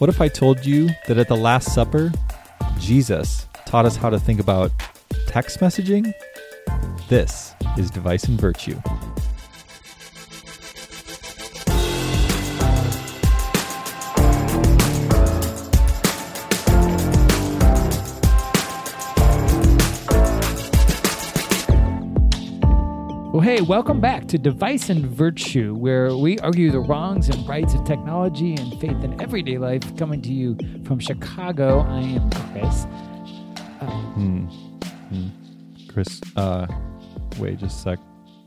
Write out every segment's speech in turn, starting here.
What if I told you that at the Last Supper, Jesus taught us how to think about text messaging? This is Device and Virtue. Well, hey, welcome back to Device and Virtue, where we argue the wrongs and rights of technology and faith in everyday life. Coming to you from Chicago, I am Chris. Hmm. Hmm. Chris, uh, wait just a sec.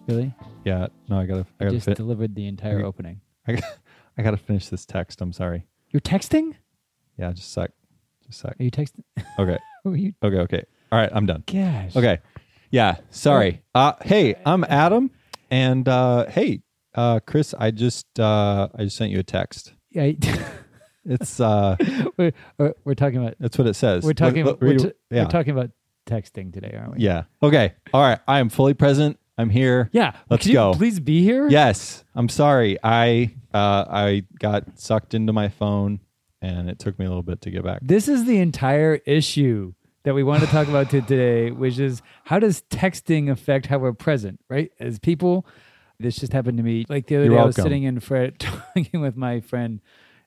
Really? Yeah, no, I gotta, I I gotta, just fi- delivered the entire Okay. opening. I, gotta, I gotta finish this text. I'm sorry. You're texting? Yeah, just a sec. Just a sec. Are you texting? Okay, you? okay, okay. All right, I'm done. Gosh. Okay. Yeah, sorry. Uh, hey, I'm Adam, and uh, hey, uh, Chris, I just, uh, I just sent you a text. Yeah. It's, uh, we're, we're, talking about. that's what it says. We're talking. Look, we're, t- yeah. we're talking about texting today, aren't we? Yeah. Okay. All right. I am fully present. I'm here. Yeah. Let's go. please be here. Yes. I'm sorry. I uh, I got sucked into my phone, and it took me a little bit to get back. This is the entire issue that we want to talk about today, which is how does texting affect how we're present, right? As people, this just happened to me. Like the other You're day, I was sitting in Fred talking with my friend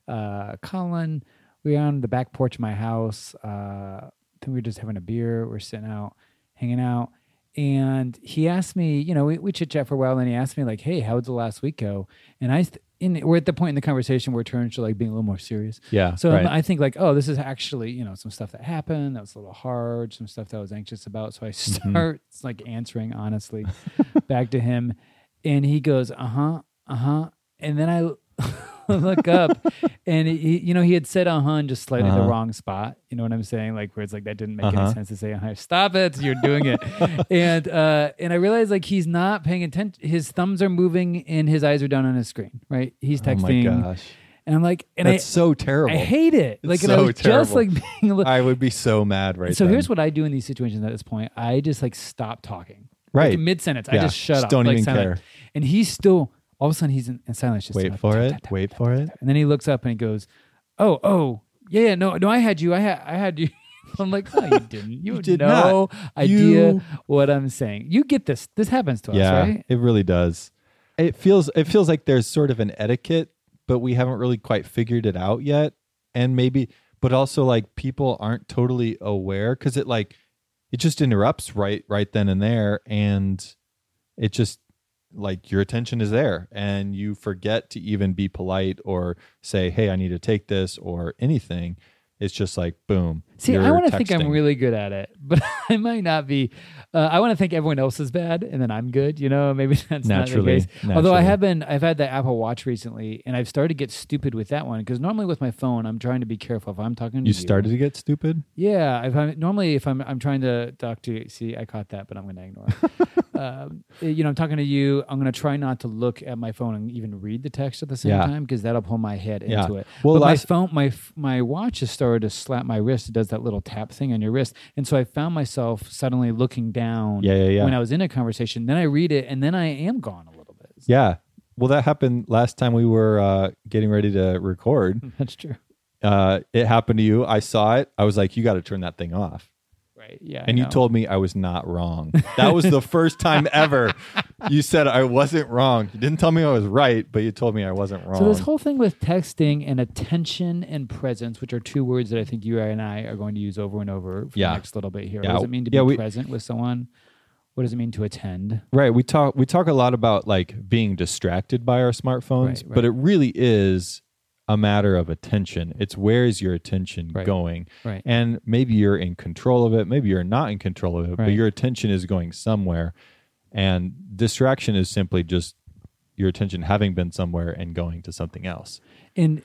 uh, Colin. We were on the back porch of my house. Uh, I think we were just having a beer. We're sitting out, hanging out. And he asked me, you know, we, we chit chat for a while, and he asked me, like, hey, how did the last week go? And I, st- in, we're at the point in the conversation where it turns to like being a little more serious. Yeah. So right. I think like, oh, this is actually you know some stuff that happened that was a little hard, some stuff that I was anxious about. So I Mm-hmm. start like answering honestly back to him, and he goes, uh huh, uh huh, and then I look up, and he, you know he had said uh huh in just slightly the Uh-huh. wrong spot. You know what I'm saying? Like where it's like that didn't make Uh-huh. any sense to say uh huh. Stop it! You're doing it, and uh, and I realized like he's not paying attention. His thumbs are moving and his eyes are down on his screen. Right? He's texting oh my gosh. and I'm like, and That's I. so terrible. I hate it. Like, I so was just terrible. like being little. I would be so mad right so then. here's what I do in these situations at this point. I just like stop talking. Right. Mid sentence, I just shut just up. don't like, even silent. care. And he's still all of a sudden he's in, in silence. Just Wait like, for tap, it. tap, tap, Wait for it. And then he looks up and he goes, "Oh, oh, yeah, yeah, no, no, I had you. I had, I had you." I'm like, "No, you didn't. You, You did no idea You- what I'm saying. You get this. This happens to yeah, us, right? it really does. It feels it feels like there's sort of an etiquette, but we haven't really quite figured it out yet. And maybe, but also like people aren't totally aware because it like it just interrupts right right then and there, and it just like your attention is there, and you forget to even be polite or say, "Hey, I need to take this" or anything. It's just like boom. See, I want to think I'm really good at it, but I might not be. Uh, I want to think everyone else is bad, and then I'm good. You know, maybe that's Naturally, not the case. Although I have been, I've had the Apple Watch recently, and I've started to get stupid with that one because normally with my phone, I'm trying to be careful if I'm talking to You you. started to get stupid. Yeah, if I'm normally if I'm I'm trying to talk to you. See, I caught that, but I'm going to ignore. um, you know, I'm talking to you. I'm going to try not to look at my phone and even read the text at the same Yeah. time because that'll pull my head Yeah. into it. Well, but my phone, my my watch has started to slap my wrist. It does that little tap thing on your wrist, and so I found myself suddenly looking down. Yeah, yeah, yeah. When I was in a conversation, then I read it, and then I am gone a little bit. Yeah. Well, that happened last time we were uh, getting ready to record. That's true. Uh, it happened to you. I saw it. I was like, you got to turn that thing off. Right. Yeah. And you told me I was not wrong. That was the first time ever you said I wasn't wrong. You didn't tell me I was right, but you told me I wasn't wrong. So this whole thing with texting and attention and presence, which are two words that I think you and I are going to use over and over for Yeah. the next little bit here. Yeah. What does it mean to Yeah, be we- present with someone? What does it mean to attend? right. We talk we talk a lot about like being distracted by our smartphones, Right, but it really is a matter of attention. It's where is your attention Right. going? Right. And maybe you're in control of it, maybe you're not in control of it, but your attention is going somewhere. And distraction is simply just your attention having been somewhere and going to something else. And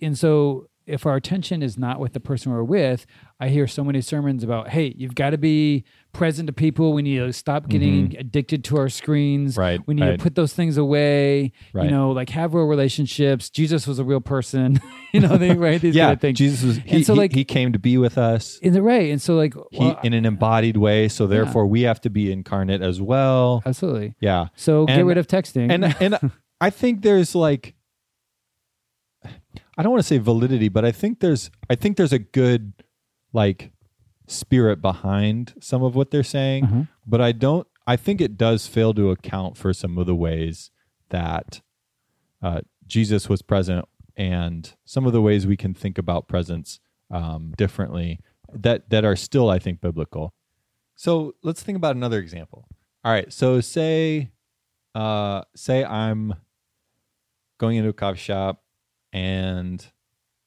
and so if our attention is not with the person we're with, I hear so many sermons about, hey, you've got to be present to people. We need to stop getting addicted to our screens. Mm-hmm. Right, We need right. to put those things away. Right. You know, like have real relationships. Jesus was a real person. you know, they right these yeah, kind of things. Jesus was he, And so, like- he came to be with us. In the right? And so like, He well, in an embodied way, so therefore we have to be incarnate as well. absolutely. Yeah. So get rid of texting. and and I think there's like I don't want to say validity, but I think there's I think there's a good like spirit behind some of what they're saying, Uh-huh. but I don't I think it does fail to account for some of the ways that uh, Jesus was present and some of the ways we can think about presence um, differently that that are still I think biblical. So let's think about another example. All right, so say uh, say I'm going into a coffee shop and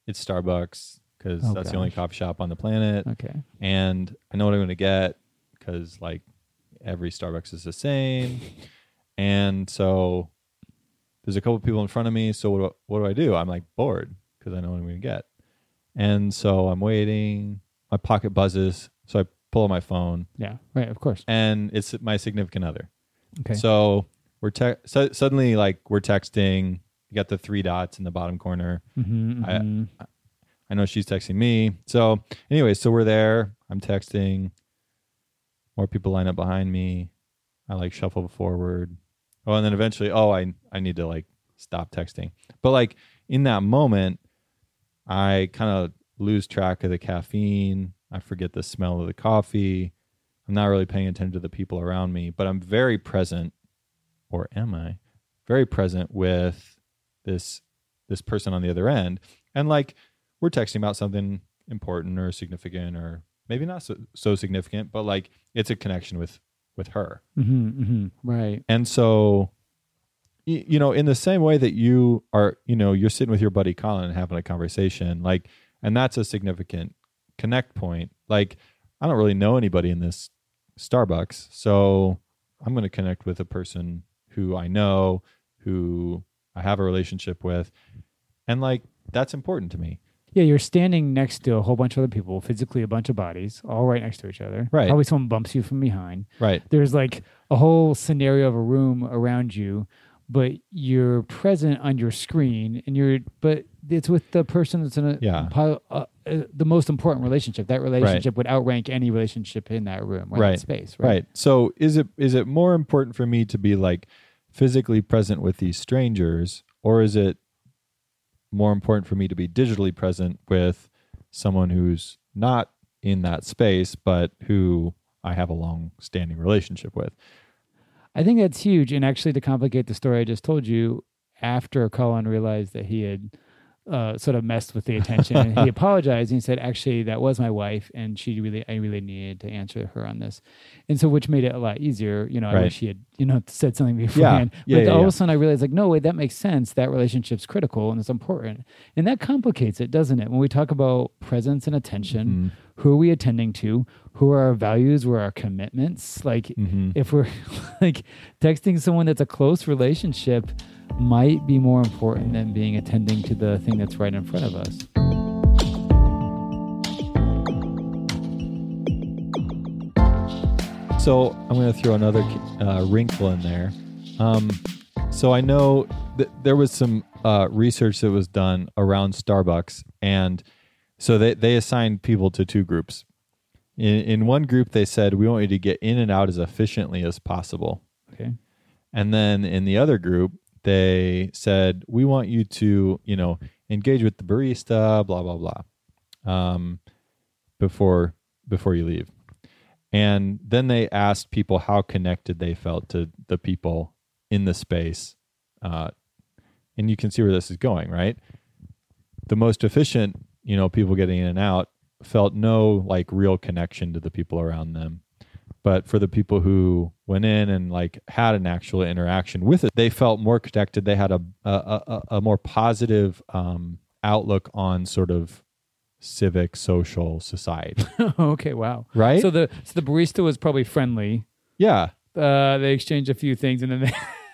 it's Starbucks because Oh, that's the only coffee shop on the planet, okay. and I know what I'm going to get because like every Starbucks is the same, and so there's a couple people in front of me. So what do, what do I do? I'm like bored because I know what I'm going to get, and so I'm waiting. My pocket buzzes, so I pull out my phone, Yeah. Right. Of course. and it's my significant other. Okay. So we're te- so, suddenly like we're texting. You got the three dots in the bottom corner. Mhm, I- mhm. I know she's texting me. So anyway, so we're there. I'm texting. More people line up behind me. I like shuffle forward. Oh, and then eventually, oh, I I need to like stop texting. But like in that moment, I kind of lose track of the caffeine. I forget the smell of the coffee. I'm not really paying attention to the people around me, but I'm very present, or am I? Very present with this this person on the other end, and like we're texting about something important or significant, or maybe not so, so significant, but like it's a connection with with her. Mhm, mhm. Right. And so, y- you know, in the same way that you are, you know, you're sitting with your buddy Colin and having a conversation, like, and that's a significant connect point. Like, I don't really know anybody in this Starbucks, so I'm going to connect with a person who I know, who I have a relationship with, and like that's important to me. Yeah, you're standing next to a whole bunch of other people, physically a bunch of bodies, all right next to each other. Right. Probably someone bumps you from behind. Right. There's like a whole scenario of a room around you, but you're present on your screen, and you're but it's with the person that's in a Yeah. uh, uh, the most important relationship. That relationship would outrank any relationship in that room Right. that space. Right. Right. So is it is it more important for me to be like physically present with these strangers or is it more important for me to be digitally present with someone who's not in that space but who I have a long standing relationship with? I think that's huge. And actually, to complicate the story I just told you, after Colin realized that he had uh, sort of messed with the attention, and he apologized and he said, "Actually, that was my wife, and she really, I really needed to answer her on this." And so, which made it a lot easier. You know, I Right. wish he had, you know, said something beforehand. Yeah, but yeah, all of a sudden, I realized, like, no, wait, that makes sense. That relationship's critical and it's important, and that complicates it, doesn't it? When we talk about presence and attention, who are we attending to? Who are our values? Where are our commitments? Like, Mhm. if we're like texting someone that's a close relationship might be more important than being attending to the thing that's right in front of us. So I'm going to throw another uh, wrinkle in there. Um, so I know that there was some uh, research that was done around Starbucks, and so they they assigned people to two groups. In in one group, they said we want you to get in and out as efficiently as possible, Okay. and then in the other group, they said we want you to you know engage with the barista, blah blah blah, um, before before you leave. And then they asked people how connected they felt to the people in the space. Uh, and you can see where this is going, right? The most efficient, you know, people getting in and out felt no like real connection to the people around them. But for the people who went in and like had an actual interaction with it, they felt more connected. They had a a, a, a more positive um, outlook on sort of civic social society, okay. Wow. right? So the so the barista was probably friendly. yeah, Uh, they exchanged a few things, and then they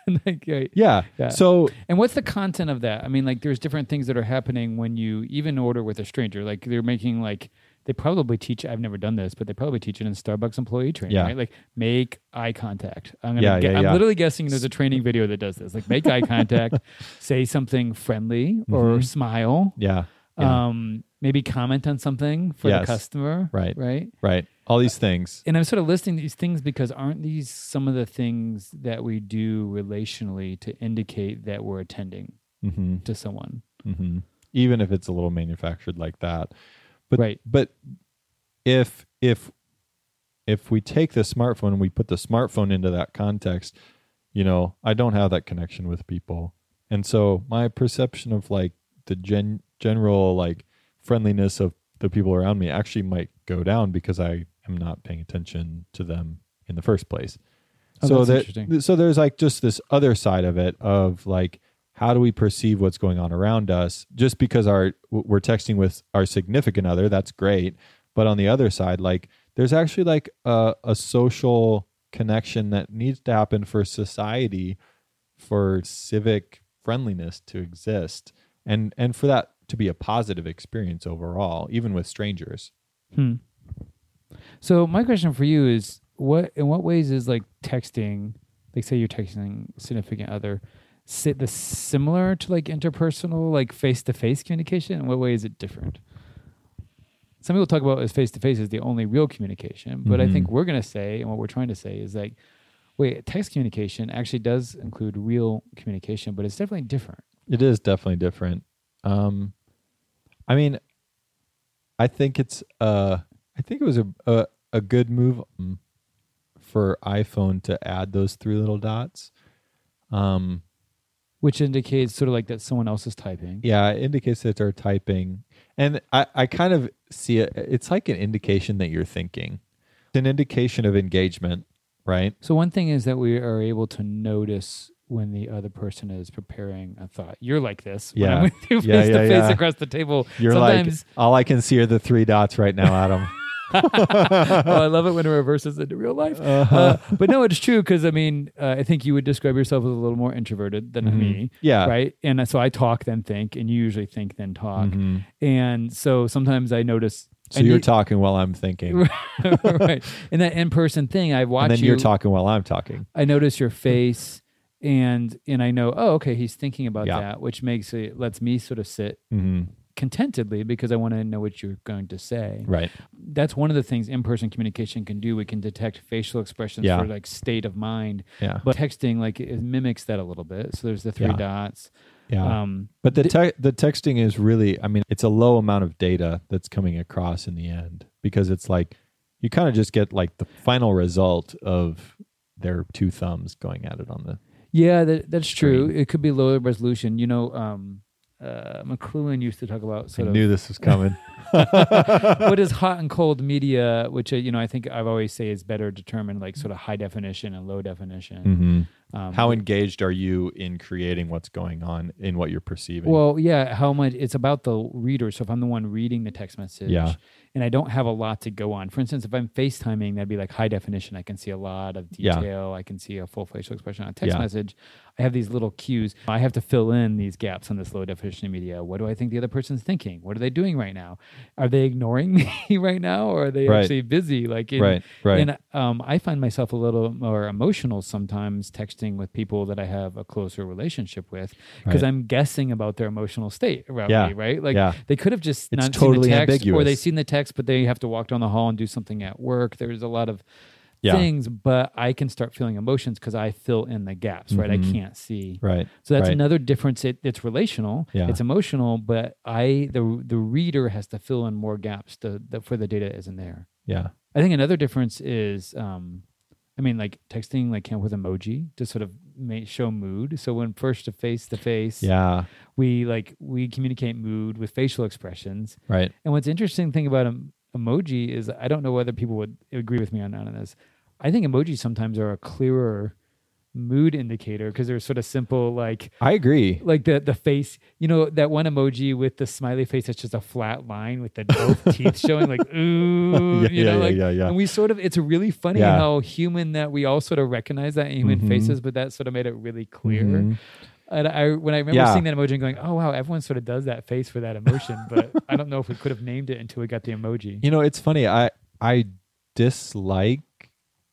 like, right. Yeah. Yeah. So And what's the content of that? I mean, like, there's different things that are happening when you even order with a stranger. Like, they're making like they probably teach. I've never done this, but they probably teach it in Starbucks employee training. Yeah. Right? Like, make eye contact. I'm gonna. Yeah, get, yeah, I'm literally guessing there's a training video that does this. Like, make eye contact, say something friendly or Mhm. smile. yeah. Um, maybe comment on something for the customer. Right. Right. right. All these things. And I'm sort of listing these things because aren't these some of the things that we do relationally to indicate that we're attending hmm to someone? hmm Even if it's a little manufactured like that. But Right. but if if if we take the smartphone and we put the smartphone into that context, you know, I don't have that connection with people. And so my perception of like the gen- general like friendliness of the people around me actually might go down because I am not paying attention to them in the first place. Oh, so that so there's like just this other side of it of like how do we perceive what's going on around us? Just because our we're texting with our significant other that's great. But on the other side like there's actually like a, a social connection that needs to happen for society for civic friendliness to exist and and for that to be a positive experience overall even with strangers. Hmm. So my question for you is what in what ways is like texting, like say you're texting significant other, sit the similar to like interpersonal, like face to face communication? In what way is it different? Some people talk about as face to face as the only real communication, but I think Mhm. we're gonna say, and what we're trying to say is like, wait, text communication actually does include real communication, but it's definitely different. It is definitely different. Um, I mean, I think it's uh, I think it was a a, a good move um, for iPhone to add those three little dots. Um, Which indicates sort of like that someone else is typing. yeah, it indicates that they're typing, and I I kind of see it. It's like an indication that you're thinking. It's an indication of engagement, right? So one thing is that we are able to notice when the other person is preparing a thought. You're like this. When Yeah. I'm with you face Yeah, to face across the table. You're Sometimes like all I can see are the three dots right now, Adam. oh, I love it when it reverses into real life. Uh, but no, it's true because I mean, uh, I think you would describe yourself as a little more introverted than Mhm. me, Yeah. right? And uh, so I talk then think, and you usually think then talk. Mhm. And so sometimes I notice. So and you're you- talking while I'm thinking. right. In that in person thing, I watch and then you. you're talking while I'm talking. I notice your face and and I know, oh, okay, he's thinking about Yeah. that, which makes it lets me sort of sit hmm contentedly because I want to know what you're going to say. Right. That's one of the things in-person communication can do. We can detect facial expressions Yeah. for like state of mind, Yeah. but texting like it mimics that a little bit. So there's the three Yeah. dots. yeah. Um, but the te- the texting is really, I mean, it's a low amount of data that's coming across in the end because it's like you kind of just get like the final result of their two thumbs going at it on the. yeah, that, that's true. Screen. It could be lower resolution. You know, um, uh, McLuhan used to talk about I of knew this was coming. what is hot and cold media, which uh, you know I think I've always say is better determined like sort of high definition and low definition. Um, How engaged are you in creating what's going on in what you're perceiving? well, yeah, how much it's about the reader. So if I'm the one reading the text message, Yeah. and I don't have a lot to go on. For instance, if I'm FaceTiming, that'd be like high definition. I can see a lot of Yeah. detail. I can see a full facial expression on a text Yeah. message. I have these little cues. I have to fill in these gaps on this low definition media. What do I think the other person's thinking? What are they doing right now? Are they ignoring me right now, or are they Right. actually busy? Like in, right. Right. And um, I find myself a little more emotional sometimes texting with people that I have a closer relationship with because Right. I'm guessing about their emotional state around Yeah. me, right? Like yeah. they could have just It's not totally seen the text, or they've seen the text, but they have to walk down the hall and do something at work. There's a lot of Yeah. things, but I can start feeling emotions because I fill in the gaps, right? I Mhm. can't see. Right. So that's Right. another difference. It, it's relational, Yeah. it's emotional, but I the the reader has to fill in more gaps to, the, for the data isn't there. Yeah. I think another difference is, um, I mean, like texting like with emoji to sort of make, show mood. So when first to face to face, Yeah. we like we communicate mood with facial expressions. Right. And what's interesting thing about em- emoji is I don't know whether people would agree with me or not on this. I think emojis sometimes are a clearer mood indicator because they're sort of simple, like I agree. like the the face. You know that one emoji with the smiley face that's just a flat line with the both teeth showing, like ooh, Yeah, you know, yeah, like. yeah, yeah. And we sort of, it's really funny Yeah. how human that we all sort of recognize that in human Mhm. faces, but that sort of made it really clear. Mhm. And I, when I remember Yeah. seeing that emoji and going, oh wow, everyone sort of does that face for that emotion, but I don't know if we could have named it until we got the emoji. You know, it's funny. I I dislike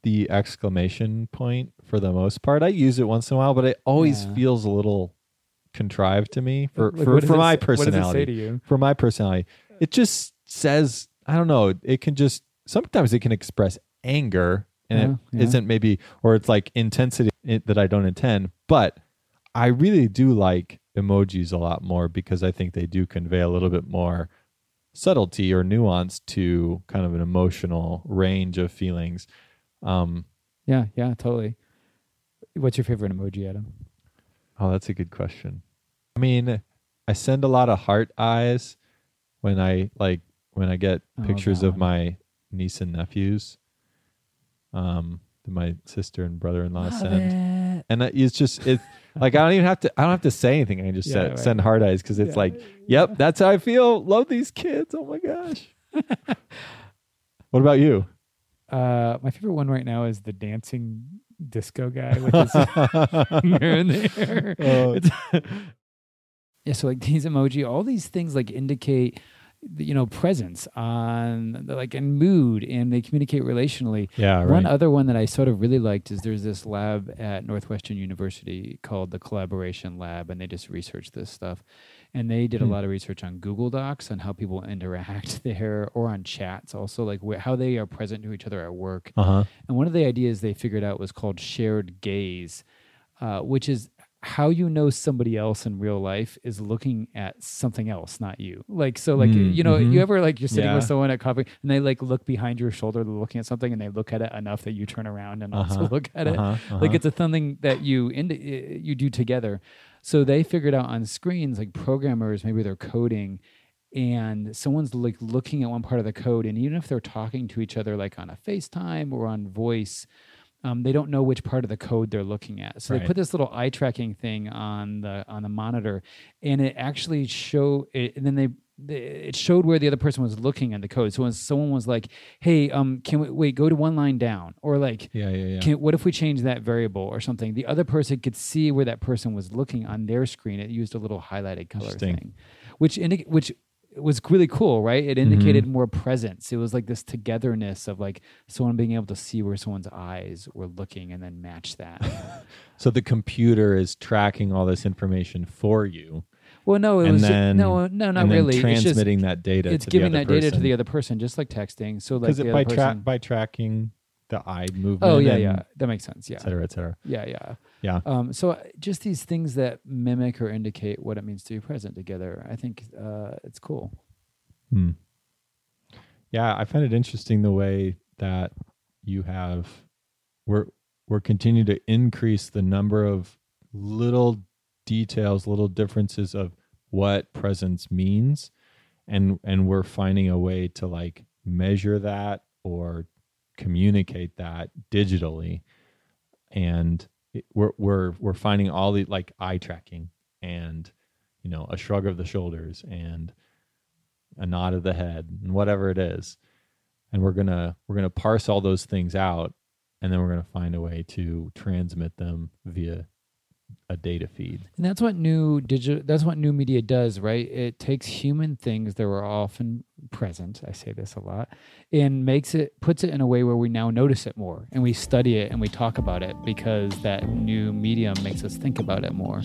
the exclamation point for the most part. I use it once in a while, but it always Yeah. feels a little contrived to me for Like, for, for it my What does it say personality. to you? For my personality, it just says I don't know. It can just sometimes it can express anger, and Yeah, it yeah. not maybe or it's like intensity that I don't intend. But I really do like emojis a lot more because I think they do convey a little bit more subtlety or nuance to kind of an emotional range of feelings. Um, Yeah, yeah, totally. What's your favorite emoji, Adam? oh, that's a good question. I mean, I send a lot of heart eyes when I like when I get Oh, pictures of one. my niece and nephews. Um, that my sister and brother-in-law Love send, it. and it's just it's like I don't even have to. I don't have to say anything. I can just Yeah, send, right. send heart eyes because it's Yeah. like, yep, that's how I feel. Love these kids. Oh my gosh. what about you? Uh, my favorite one right now is the dancing disco guy with his finger in the air. Oh. It's- yeah, so like these emoji, all these things like indicate, you know, presence on like and mood, and they communicate relationally. Yeah, right. One other one that I sort of really liked is there's this lab at Northwestern University called the Collaboration Lab, and they just research this stuff. And they did a Hmm. lot of research on Google Docs on how people interact there, or on chats, also like wh- how they are present to each other at work. uh huh. And one of the ideas they figured out was called shared gaze, uh, which is how you know somebody else in real life is looking at something else, not you. Like so, like Mm, you know, you ever like you're sitting with someone at coffee and they like look behind your shoulder, they're looking at something, and they look at it enough that you turn around and also Uh-huh, look at it. Uh-huh, Like uh-huh. it's a something that you you do together. So they figured out on screens, like programmers, maybe they're coding, and someone's like looking at one part of the code, and even if they're talking to each other, like on a FaceTime or on voice, um, they don't know which part of the code they're looking at. So they put this little eye tracking thing on the on the monitor, and it actually show it. And then they- it showed where the other person was looking at the code. So when someone was like, "Hey, um, can we wait? Go to one line down," or like, yeah, yeah, yeah. can, what if we change that variable or something? The other person could see where that person was looking on their screen. It used a little highlighted color thing, which indi- which was really cool, right? It Mm-hmm. indicated more presence. It was like this togetherness of like someone being able to see where someone's eyes were looking and then match that. So the computer is tracking all this information for you, well, no, it and was then no, no, not and then really. It's just that data. it's giving that other data to the other person, just like texting. So like it by person. by tracking the eye movement. oh yeah, yeah, that makes sense. Yeah, et cetera, et cetera. yeah, yeah. Yeah. Um, so uh, just these things that mimic or indicate what it means to be present together, I think uh, it's cool. Hmm. Yeah, I find it interesting the way that you have we're we're continuing to increase the number of little details, little differences of what presence means, and and we're finding a way to like measure that or communicate that digitally, and it, we're we're we're finding all the like eye tracking and you know a shrug of the shoulders and a nod of the head and whatever it is. And we're gonna we're gonna parse all those things out and then we're gonna find a way to transmit them via a data feed And that's what new digital that's what new media does, right? It takes human things that were often present, I say this a lot, and makes it puts it in a way where we now notice it more and we study it and we talk about it because that new medium makes us think about it more.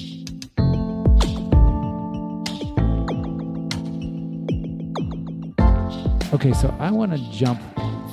Okay, so I want to jump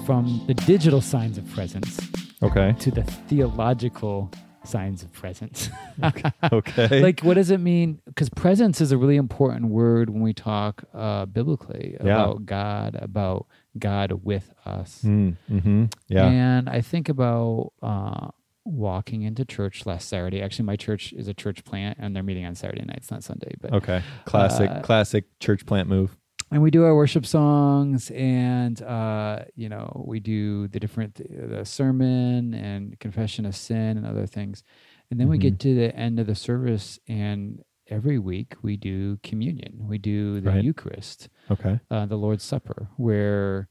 from the digital signs of presence okay to the theological signs of presence. okay. Like what does it mean? Because presence is a really important word when we talk uh biblically Yeah. about god about god with us. Mm, hmm yeah. And i think about uh walking into church last saturday. Actually my church is a church plant and they're meeting on saturday nights not sunday but okay. Classic Uh, classic church plant move and we do our worship songs and uh you know we do the different the sermon and confession of sin and other things And then we Mhm. get to the end of the service, and every week we do communion. We do the Right. Eucharist, Okay. uh, the Lord's Supper, where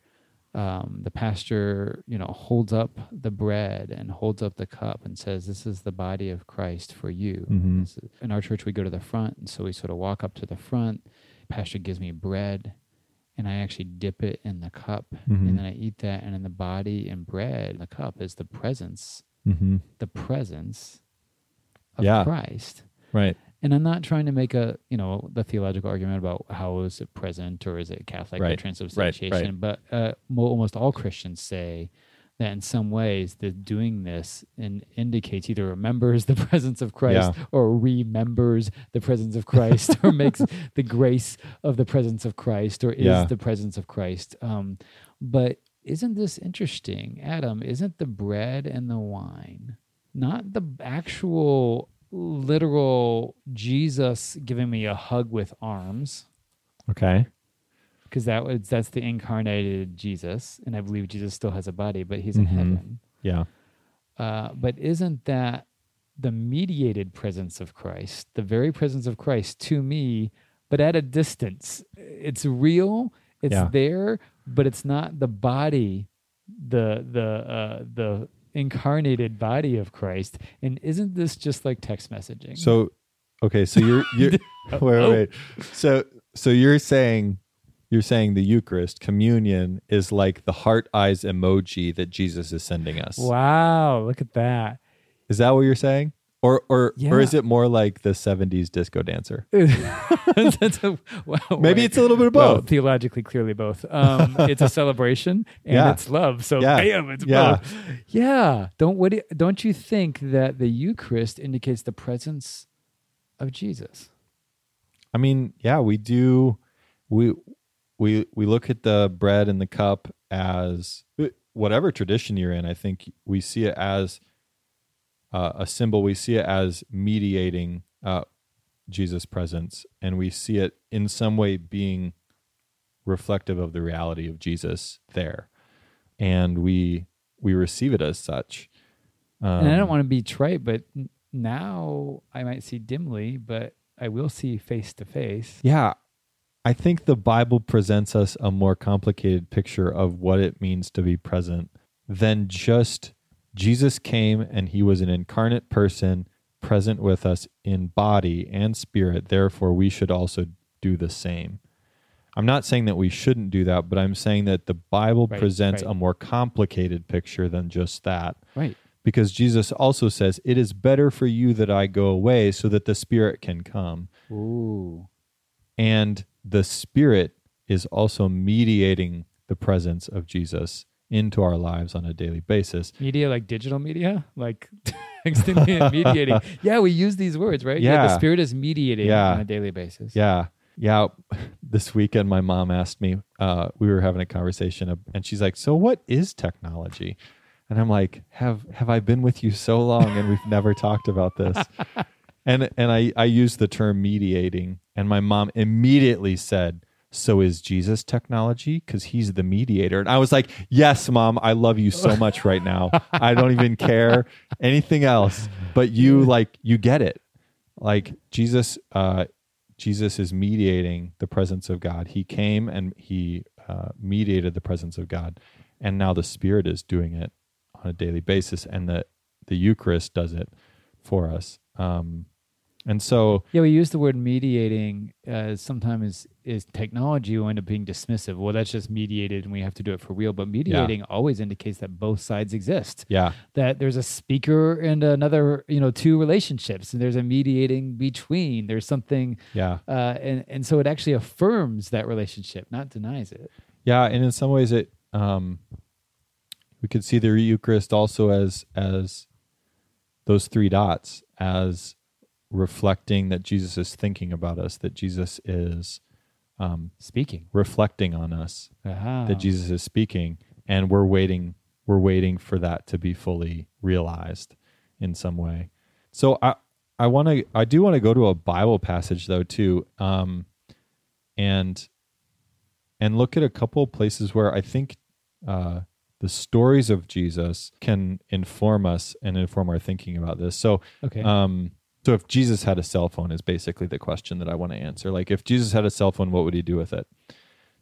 um, the pastor, you know, holds up the bread and holds up the cup and says, "This is the body of Christ for you." Mhm. In our church, we go to the front, and so we sort of walk up to the front. Pastor gives me bread, and I actually dip it in the cup, Mhm. and then I eat that. And in the body and bread, the cup is the presence, Mm-hmm. the presence of Yeah. Christ. Right. And I'm not trying to make a you know the theological argument about how is it present or is it Catholic or Right, transubstantiation, right. but uh, mo- almost all Christians say that in some ways that doing this and indicates either remembers the presence of Christ Yeah. or remembers the presence of Christ or makes the grace of the presence of Christ or is Yeah. the presence of Christ. Um, but isn't this interesting, Adam? Isn't the bread and the wine not the actual literal Jesus giving me a hug with arms? Okay. Because that was that's the incarnated Jesus, and I believe Jesus still has a body, but he's in Mhm. heaven. Yeah. Uh, but isn't that the mediated presence of Christ, the very presence of Christ to me, but at a distance? It's real, it's Yeah. there, but it's not the body, the the uh, the incarnated body of Christ. And isn't this just like text messaging? So, okay. So you're you're wait, wait, wait. So so you're saying you're saying the Eucharist communion is like the heart eyes emoji that Jesus is sending us. wow, look at that. Is that what you're saying? Or or or is it more like the 70s disco dancer? That's a- wow, Maybe wait. it's a little bit of Well, both. theologically, clearly both. Um, it's a celebration and Yeah. it's love. So, Yeah. bam, it's Yeah. both. Yeah. Don't what? do Don't you think that the Eucharist indicates the presence of Jesus? I mean, yeah, we do we we we look at the bread and the cup as whatever tradition you're in, I think we see it as uh, a symbol. We see it as mediating uh, Jesus' presence, and we see it in some way being reflective of the reality of Jesus there, and we we receive it as such. Um, and I don't want to be trite, but now I might see dimly, but I will see face to face. Yeah. I think the Bible presents us a more complicated picture of what it means to be present than just Jesus came and he was an incarnate person present with us in body and spirit. Therefore, we should also do the same. I'm not saying that we shouldn't do that, but I'm saying that the Bible Right, presents right. a more complicated picture than just that Right. because Jesus also says, It is better for you that I go away so that the Spirit can come Ooh. And the spirit is also mediating the presence of jesus into our lives on a daily basis Media like digital media, like extending and mediating. Yeah, we use these words, right? the Yeah. The Spirit is mediating Yeah. on a daily basis. yeah yeah this weekend my mom asked me uh, we were having a conversation and she's like so what is technology and i'm like have have i been with you so long and we've never talked about this and and i i used the term mediating and my mom immediately said so is jesus technology? Because he's the mediator. And i was like yes mom i love you so much right now. I don't even care anything else but you like you get it. Like jesus uh jesus is mediating the presence of god. He came and he uh, mediated the presence of god and now the spirit is doing it on a daily basis and the the eucharist does it for us. Um and so Yeah, we use the word mediating as sometimes is technology will end up being dismissive. Well, that's just mediated and we have to do it for real. But mediating always indicates that both sides exist. yeah That there's a speaker and another, you know, two relationships, and there's a mediating between. There's something, yeah uh, and and so it actually affirms that relationship, not denies it. Yeah, and in some ways, it um, we could see the Eucharist also as as those three dots as reflecting that Jesus is thinking about us, that Jesus is um, Speaking. reflecting on us, Ah. that Jesus is speaking, and we're waiting we're waiting for that to be fully realized in some way. So I I want to I do want to go to a Bible passage though too, um, and and look at a couple of places where I think uh, the stories of Jesus can inform us and inform our thinking about this. So, Okay. um, so if Jesus had a cell phone is basically the question that I want to answer. Like, if Jesus had a cell phone, what would he do with it?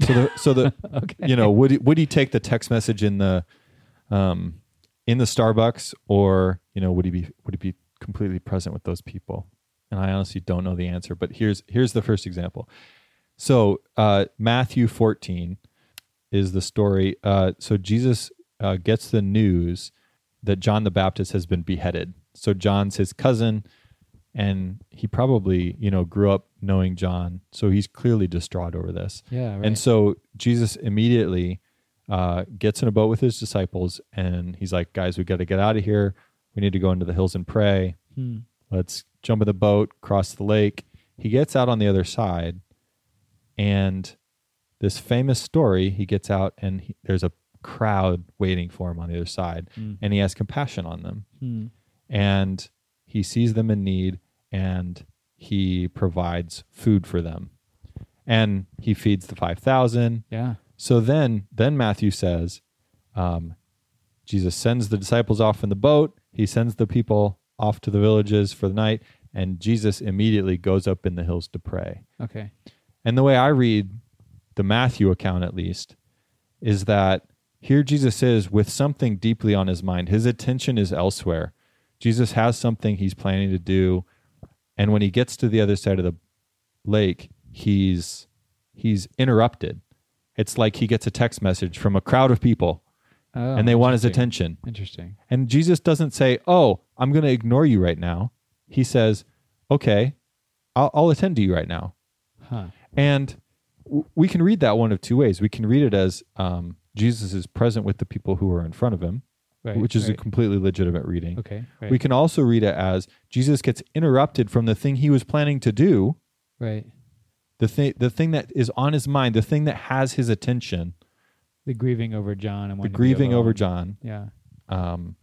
So the so the okay. you know would he, would he take the text message in the um in the Starbucks or you know would he be would he be completely present with those people? And I honestly don't know the answer. But here's here's the first example. So uh, Matthew 14 is the story. Uh, so Jesus uh, gets the news that John the Baptist has been beheaded. So John's his cousin, and he probably you know grew up knowing John, so he's clearly distraught over this. yeah. Right. And so Jesus immediately uh, gets in a boat with his disciples, and he's like, "Guys, we got to get out of here. We need to go into the hills and pray. Hmm. Let's jump in the boat, cross the lake." He gets out on the other side, and this famous story, he gets out, and he, there's a crowd waiting for him on the other side, Hmm. and he has compassion on them, Hmm. and he sees them in need, and he provides food for them, and he feeds the five thousand. Yeah. So then, then Matthew says, um, Jesus sends the disciples off in the boat. He sends the people off to the villages for the night, and Jesus immediately goes up in the hills to pray. Okay. And the way I read the Matthew account, at least, is that here Jesus is with something deeply on his mind. His attention is elsewhere. Jesus has something he's planning to do, and when he gets to the other side of the lake, he's he's interrupted. It's like he gets a text message from a crowd of people, Oh, and they want his attention. Interesting. And Jesus doesn't say, "Oh, I'm going to ignore you right now." He says, "Okay, I'll, I'll attend to you right now." Huh. And w- we can read that one of two ways. We can read it as um, Jesus is present with the people who are in front of him, Right. which is a completely legitimate reading. okay. Right. We can also read it as Jesus gets interrupted from the thing he was planning to do, right. the thing, the thing that is on his mind, the thing that has his attention, The grieving over John and the wanting to be grieving over. John. Yeah. Um,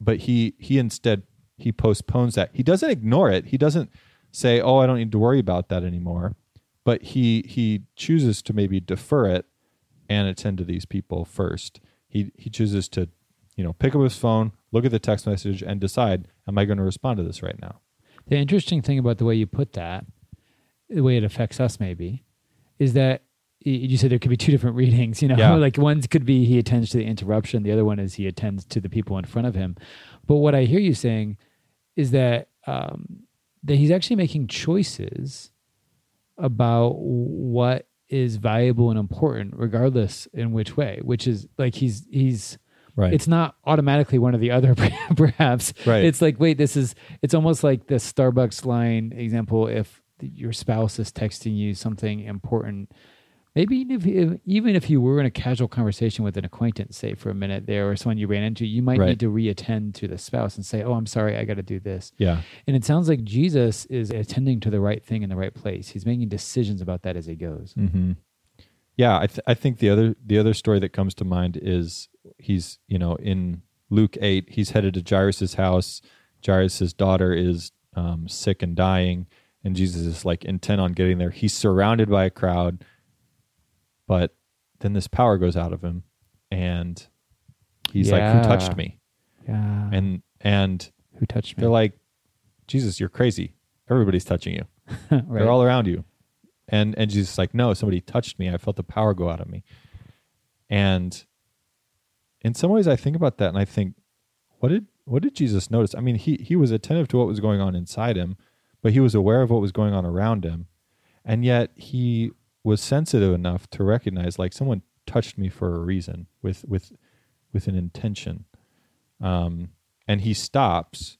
but he he instead he postpones that. He doesn't ignore it. He doesn't say, "Oh, I don't need to worry about that anymore." But he he chooses to maybe defer it and attend to these people first. He he chooses to, you know, pick up his phone, look at the text message, and decide, "Am I going to respond to this right now?" The interesting thing about the way you put that, the way it affects us maybe, is that you said there could be two different readings. You know, Yeah. like one could be he attends to the interruption, the other one is he attends to the people in front of him. But what I hear you saying is that um, that he's actually making choices about what is valuable and important, regardless in which way. Which is like he's he's Right. it's not automatically one or the other perhaps Right. it's like wait this is it's almost like the starbucks line example if your spouse is texting you something important maybe even if, if even if you were in a casual conversation with an acquaintance say for a minute there or someone you ran into you might Right. need to reattend to the spouse and say oh i'm sorry i got to do this yeah. and it sounds like jesus is attending to the right thing in the right place he's making decisions about that as he goes hmm Yeah, I, th- I think the other the other story that comes to mind is he's you know in Luke eight he's headed to Jairus's house. Jairus's daughter is um, sick and dying, and Jesus is like intent on getting there. He's surrounded by a crowd, but then this power goes out of him, and he's like, "Who touched me?" yeah And and who touched me they're like, "Jesus, you're crazy. Everybody's touching you." right. They're all around you. And and Jesus is like, no, somebody touched me. I felt the power go out of me. And in some ways I think about that and I think, what did what did Jesus notice? I mean, he he was attentive to what was going on inside him, but he was aware of what was going on around him. And yet he was sensitive enough to recognize like someone touched me for a reason with with with an intention. Um and he stops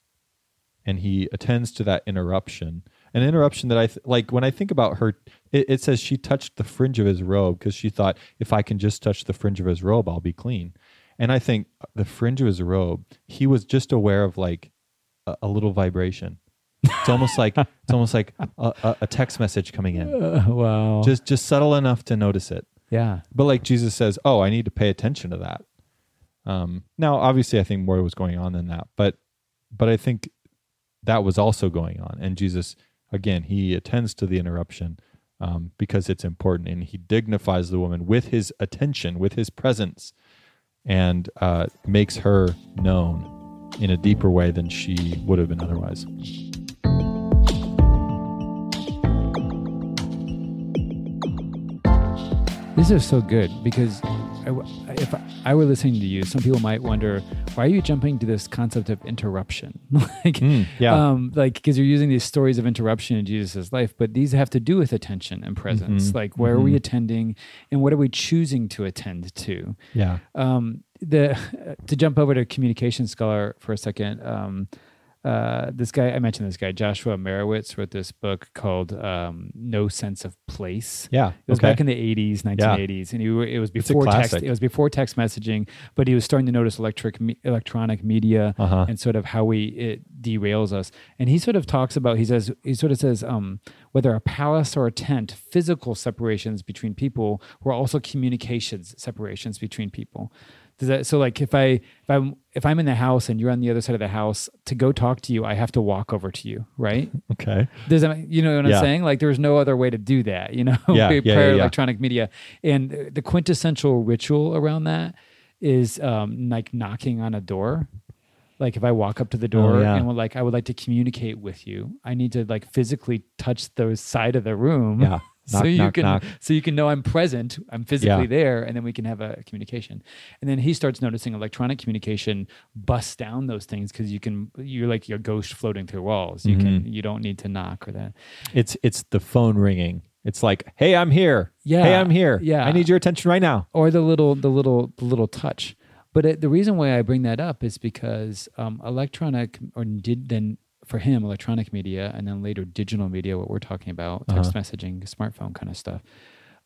and he attends to that interruption an interruption that i th- like when i think about her it, it says she touched the fringe of his robe because she thought if i can just touch the fringe of his robe i'll be clean and i think the fringe of his robe he was just aware of like a, a little vibration. It's almost like it's almost like a, a, a text message coming in. Uh, wow. Just just subtle enough to notice it. Yeah. But like Jesus says, "Oh, I need to pay attention to that." Um, now, obviously, I think more was going on than that, but but I think that was also going on, and Jesus, again, he attends to the interruption um, because it's important, and he dignifies the woman with his attention, with his presence, and uh, makes her known in a deeper way than she would have been otherwise. This is so good because I, if I were listening to you, some people might wonder why are you jumping to this concept of interruption? like, Mm, yeah. um, like because you're using these stories of interruption in Jesus' life, but these have to do with attention and presence. Mhm, Like, where are we mhm. attending, and what are we choosing to attend to? Yeah. um, the to jump over to communication scholar for a second. Um, uh, this guy I mentioned this guy Joshua Meyrowitz wrote this book called um, No Sense of Place. Yeah. It was okay. back in the 80s, 1980s, and he, it was before text. It was before text messaging, but he was starting to notice electric me- electronic media uh-huh. and sort of how we it derails us. And he sort of talks about he says he sort of says um, whether a palace or a tent, physical separations between people were also communications separations between people. Does that so like if I if I'm if I'm in the house and you're on the other side of the house to go talk to you, I have to walk over to you, right? Okay. Does that you know what Yeah. I'm saying? Like there's no other way to do that, you know, Yeah, yeah, yeah, yeah. electronic media. And the quintessential ritual around that is um, like knocking on a door. Like if I walk up to the door Oh, yeah. and like I would like to communicate with you, I need to like physically touch the side of the room. Yeah. So you knock, can knock. so you can know I'm present, I'm physically Yeah. there, and then we can have a communication. And then he starts noticing electronic communication busts down those things because you can you're like your ghost floating through walls. You can you don't need to knock or that. It's it's the phone ringing. It's like, hey, I'm here. Yeah. Hey, I'm here. Yeah. I need your attention right now. or the little the little the little touch. But it, the reason why I bring that up is because um, electronic or did then for him electronic media and then later digital media, what we're talking about, text Uh-huh. messaging, smartphone kind of stuff.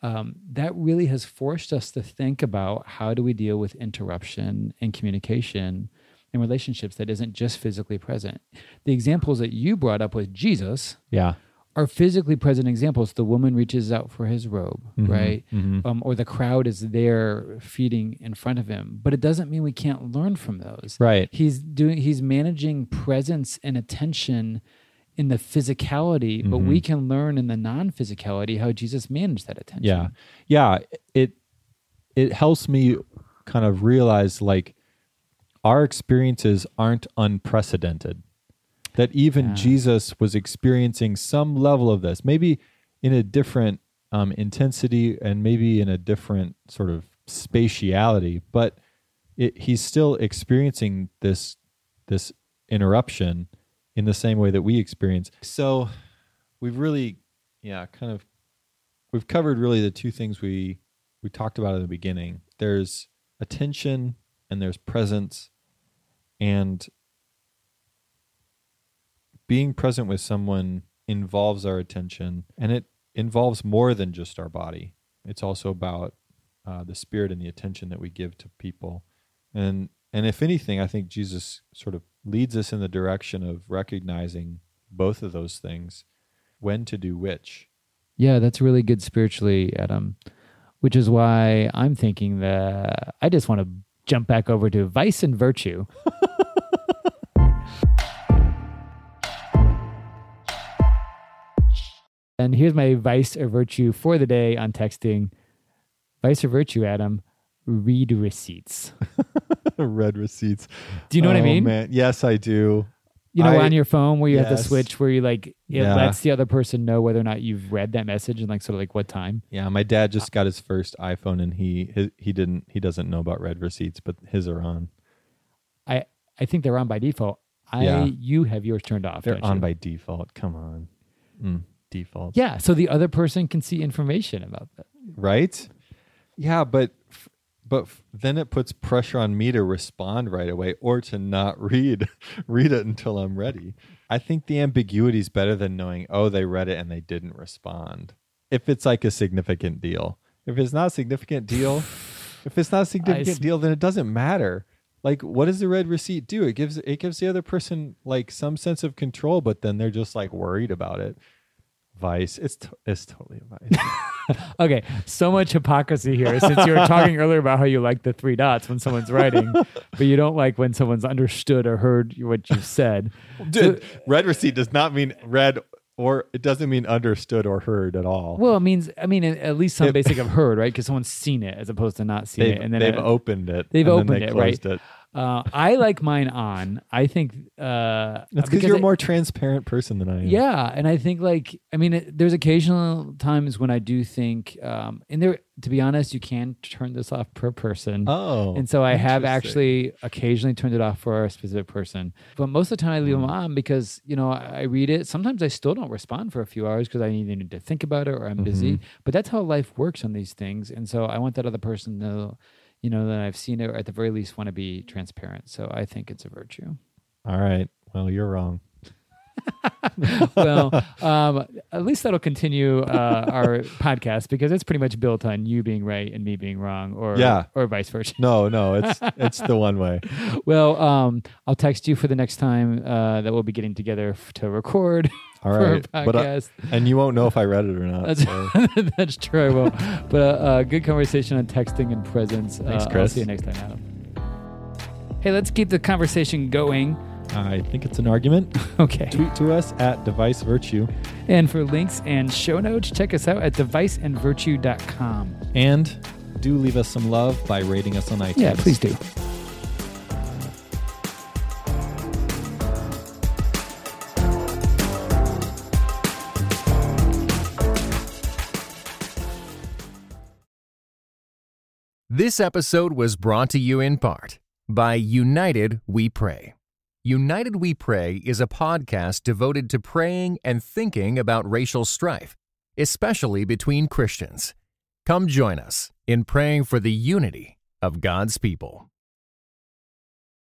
Um, that really has forced us to think about how do we deal with interruption and communication in relationships that isn't just physically present. The examples that you brought up with Jesus Yeah. Are physically present examples. The woman reaches out for his robe, Mhm, right? mhm. um, or the crowd is there feeding in front of him. But it doesn't mean we can't learn from those. Right. He's doing. He's managing presence and attention in the physicality, but Mm-hmm. we can learn in the non-physicality how Jesus managed that attention. Yeah. Yeah. It it helps me kind of realize like our experiences aren't unprecedented. That even Yeah. Jesus was experiencing some level of this, maybe in a different um, intensity and maybe in a different sort of spatiality, but it, he's still experiencing this this interruption in the same way that we experience. So we've really, yeah, kind of we've covered really the two things we we talked about in the beginning. There's attention and there's presence and being present with someone involves our attention and it involves more than just our body. It's also about uh, the spirit and the attention that we give to people. And and if anything, I think Jesus sort of leads us in the direction of recognizing both of those things, when to do which. yeah, that's really good spiritually, Adam. Which is why I'm thinking that I just want to jump back over to vice and virtue. And here's my vice or virtue for the day on texting. Vice or virtue, Adam, read receipts. Read receipts. Do you know what I Oh, mean? Man. Yes, I do. You know, I- on your phone where you have the switch where you like, it Yeah. lets the other person know whether or not you've read that message and like sort of like what time. Yeah, my dad just got his first iPhone, and he his, he didn't he doesn't know about read receipts, but his are on. I, I think they're on by default. I, Yeah. you have yours turned off. They're on you? by default. Come on, mm, default. Yeah. So the other person can see information about that. right. Yeah, but but then it puts pressure on me to respond right away or to not read read it until I'm ready. I think the ambiguity is better than knowing oh they read it and they didn't respond. If it's like a significant deal. If it's not a significant deal, if it's not a significant s- deal then it doesn't matter. Like what does the read receipt do? It gives it gives the other person like some sense of control but then they're just like worried about it. Vice. It's to- it's totally a vice. Okay. So much hypocrisy here since you were talking earlier about how you like the three dots when someone's writing, but you don't like when someone's understood or heard what you've said. Dude, read receipt does not mean read or it doesn't mean understood or heard at all. Well, it means I mean at least some It- basic of heard, right? Because someone's seen it as opposed to not seen it, and then they've it- opened it. they've and then opened they it, right? closed It. Uh, I like mine on. I think uh, That's because you're a more transparent person than I am. Yeah, and I think like I mean, it, there's occasional times when I do think, um, and there, to be honest, you can turn this off per person. Oh. and so I have actually occasionally turned it off for a specific person, but most of the time I leave them Hmm. on because you know I I read it. Sometimes I still don't respond for a few hours because I need to think about it or I'm busy. Mm-hmm. But that's how life works on these things, and so I want that other person to, you know, that I've seen it, or at the very least want to be transparent. So I think it's a virtue. All right. Well, you're wrong. well, um, at least that'll continue uh, our podcast because it's pretty much built on you being right and me being wrong, or Yeah. or vice versa. No, no, it's it's the one way. Well, um, I'll text you for the next time uh, that we'll be getting together f- to record All right, for right. a But uh, and you won't know if I read it or not. That's, so. that's true. I won't. But uh, uh, good conversation on texting and presence. Thanks, uh, I'll Chris. see you next time, Adam. Hey, let's keep the conversation going. I think it's an argument. Okay. Tweet to us at Device Virtue. And for links and show notes, check us out at deviceandvirtue.com. And do leave us some love by rating us on iTunes. Yeah, please do. This episode was brought to you in part by United We Pray. United We Pray is a podcast devoted to praying and thinking about racial strife, especially between Christians. Come join us in praying for the unity of God's people.